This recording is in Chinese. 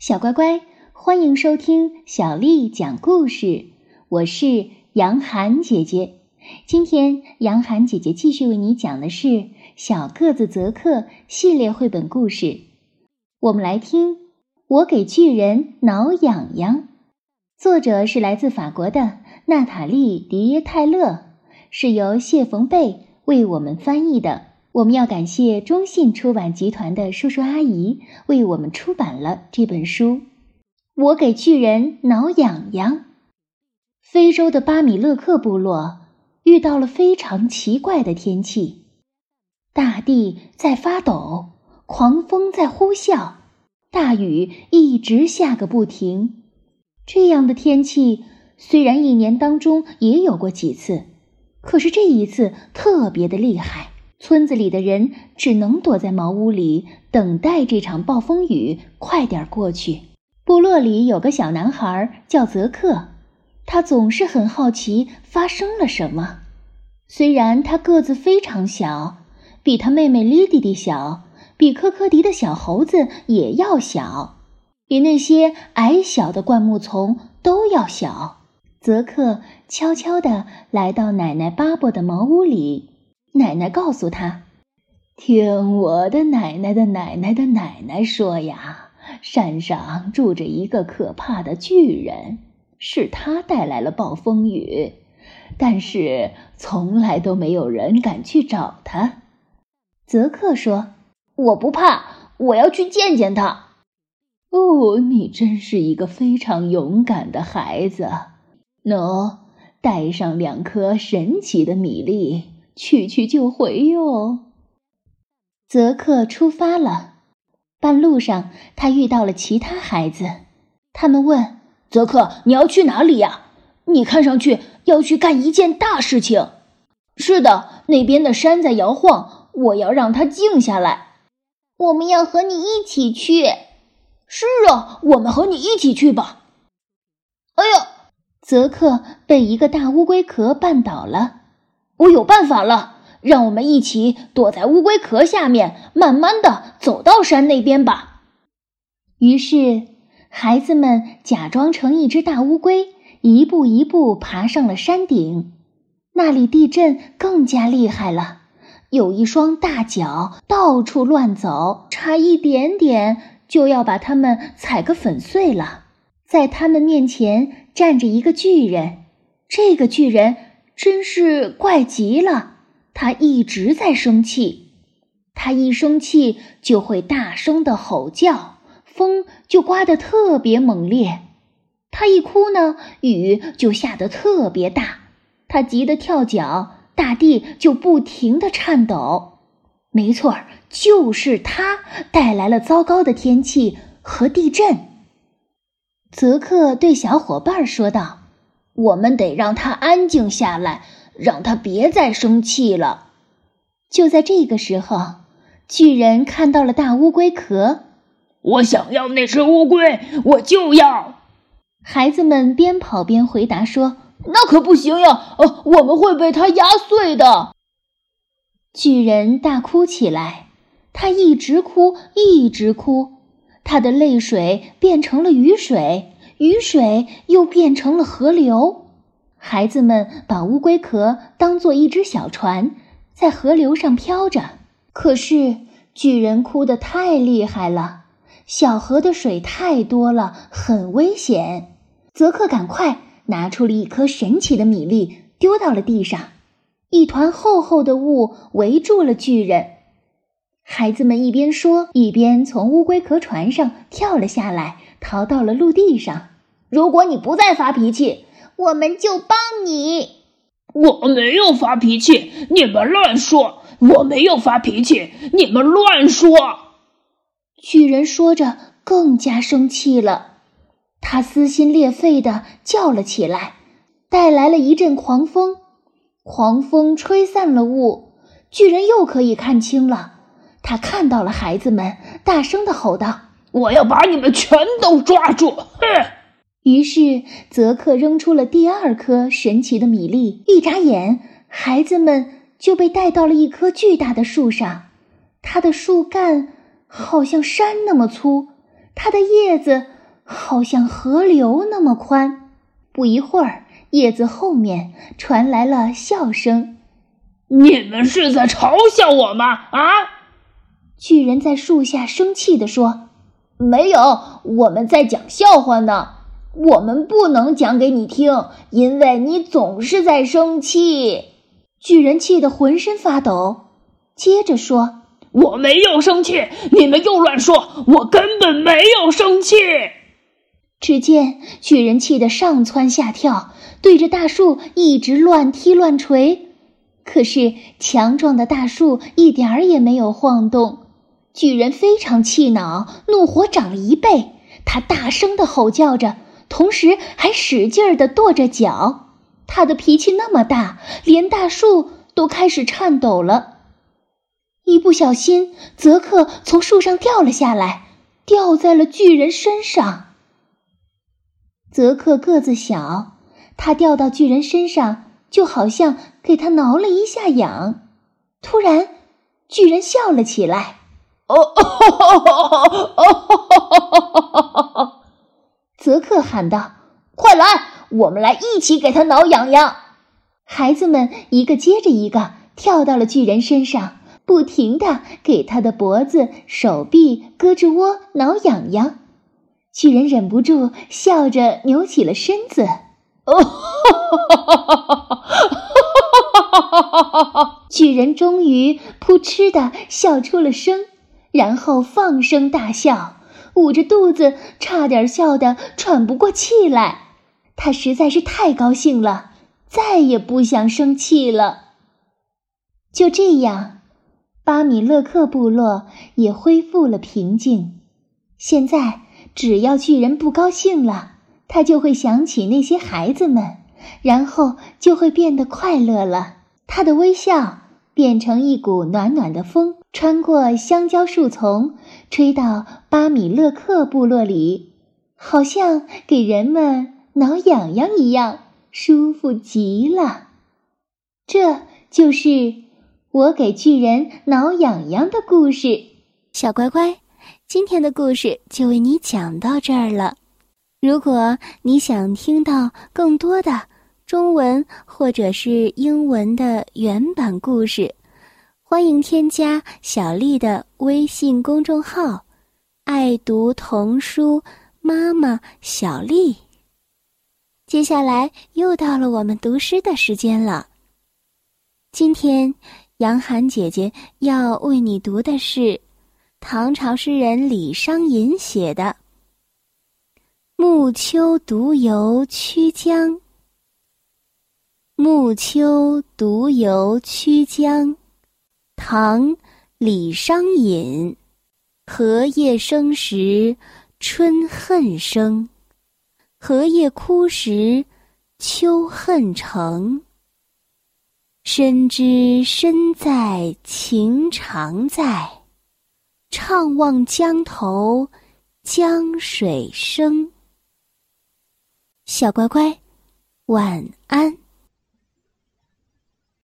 小乖乖，欢迎收听小丽讲故事。我是杨涵姐姐。今天，杨涵姐姐继续为你讲的是《小个子泽克》系列绘本故事。我们来听《我给巨人挠痒痒》，作者是来自法国的娜塔莉·迪耶泰勒，是由谢冯贝为我们翻译的。我们要感谢中信出版集团的叔叔阿姨为我们出版了这本书。我给巨人挠痒痒。非洲的巴米勒克部落遇到了非常奇怪的天气，大地在发抖，狂风在呼啸，大雨一直下个不停。这样的天气虽然一年当中也有过几次，可是这一次特别的厉害。村子里的人只能躲在茅屋里，等待这场暴风雨快点过去。部落里有个小男孩叫泽克，他总是很好奇发生了什么。虽然他个子非常小，比他妹妹莉迪迪小，比科科迪的小猴子也要小，比那些矮小的灌木丛都要小。泽克悄悄地来到奶奶巴伯的茅屋里。奶奶告诉他：“听我的奶奶的奶奶的奶奶说呀，山上住着一个可怕的巨人，是他带来了暴风雨，但是从来都没有人敢去找他。”泽克说：“我不怕，我要去见见他。”哦，你真是一个非常勇敢的孩子。喏，带上两颗神奇的米粒。去去就回哟。泽克出发了，半路上他遇到了其他孩子，他们问泽克：“你要去哪里呀？你看上去要去干一件大事情。”“是的，那边的山在摇晃，我要让它静下来。”“我们要和你一起去。”“是啊，我们和你一起去吧。”“哎呀！”泽克被一个大乌龟壳绊倒了。我有办法了，让我们一起躲在乌龟壳下面，慢慢的走到山那边吧。于是，孩子们假装成一只大乌龟，一步一步爬上了山顶。那里地震更加厉害了，有一双大脚到处乱走，差一点点就要把他们踩个粉碎了。在他们面前站着一个巨人，这个巨人。真是怪极了！他一直在生气，他一生气就会大声的吼叫，风就刮得特别猛烈；他一哭呢，雨就下得特别大。他急得跳脚，大地就不停的颤抖。没错儿，就是他带来了糟糕的天气和地震。泽克对小伙伴说道。我们得让他安静下来，让他别再生气了。就在这个时候，巨人看到了大乌龟壳。我想要那只乌龟，我就要！孩子们边跑边回答说：“那可不行呀！呃，我们会被它压碎的。”巨人大哭起来，他一直哭，一直哭，他的泪水变成了雨水。雨水又变成了河流，孩子们把乌龟壳当做一只小船，在河流上飘着。可是巨人哭得太厉害了，小河的水太多了，很危险。泽克赶快拿出了一颗神奇的米粒，丢到了地上，一团厚厚的雾围住了巨人。孩子们一边说，一边从乌龟壳船上跳了下来，逃到了陆地上。如果你不再发脾气，我们就帮你。我没有发脾气，你们乱说！我没有发脾气，你们乱说！巨人说着，更加生气了，他撕心裂肺的叫了起来，带来了一阵狂风，狂风吹散了雾，巨人又可以看清了。他看到了孩子们，大声的吼道：“我要把你们全都抓住！”哼！于是，泽克扔出了第二颗神奇的米粒。一眨眼，孩子们就被带到了一棵巨大的树上。它的树干好像山那么粗，它的叶子好像河流那么宽。不一会儿，叶子后面传来了笑声：“你们是在嘲笑我吗？”啊！巨人在树下生气地说：“没有，我们在讲笑话呢。我们不能讲给你听，因为你总是在生气。”巨人气得浑身发抖，接着说：“我没有生气，你们又乱说，我根本没有生气。”只见巨人气得上蹿下跳，对着大树一直乱踢乱捶，可是强壮的大树一点儿也没有晃动。巨人非常气恼，怒火涨了一倍，他大声的吼叫着，同时还使劲儿的跺着脚。他的脾气那么大，连大树都开始颤抖了。一不小心，泽克从树上掉了下来，掉在了巨人身上。泽克个子小，他掉到巨人身上，就好像给他挠了一下痒。突然，巨人笑了起来：“哦哦哦！”泽克喊道：“快来！”我们来一起给他挠痒痒。孩子们一个接着一个跳到了巨人身上，不停的给他的脖子、手臂、胳肢窝挠痒痒。巨人忍不住笑着扭起了身子。哦，巨人终于扑哧的笑出了声，然后放声大笑，捂着肚子，差点笑得喘不过气来。他实在是太高兴了，再也不想生气了。就这样，巴米勒克部落也恢复了平静。现在，只要巨人不高兴了，他就会想起那些孩子们，然后就会变得快乐了。他的微笑变成一股暖暖的风，穿过香蕉树丛，吹到巴米勒克部落里，好像给人们。挠痒痒一样舒服极了，这就是我给巨人挠痒痒的故事。小乖乖，今天的故事就为你讲到这儿了。如果你想听到更多的中文或者是英文的原版故事，欢迎添加小丽的微信公众号“爱读童书妈妈小丽”。接下来又到了我们读诗的时间了。今天，杨涵姐姐要为你读的是唐朝诗人李商隐写的《暮秋独游曲江》。暮秋独游曲江，唐·李商隐。荷叶生时春恨生。荷叶枯时，秋恨成。深知身在情长在，怅望江头江水声。小乖乖，晚安。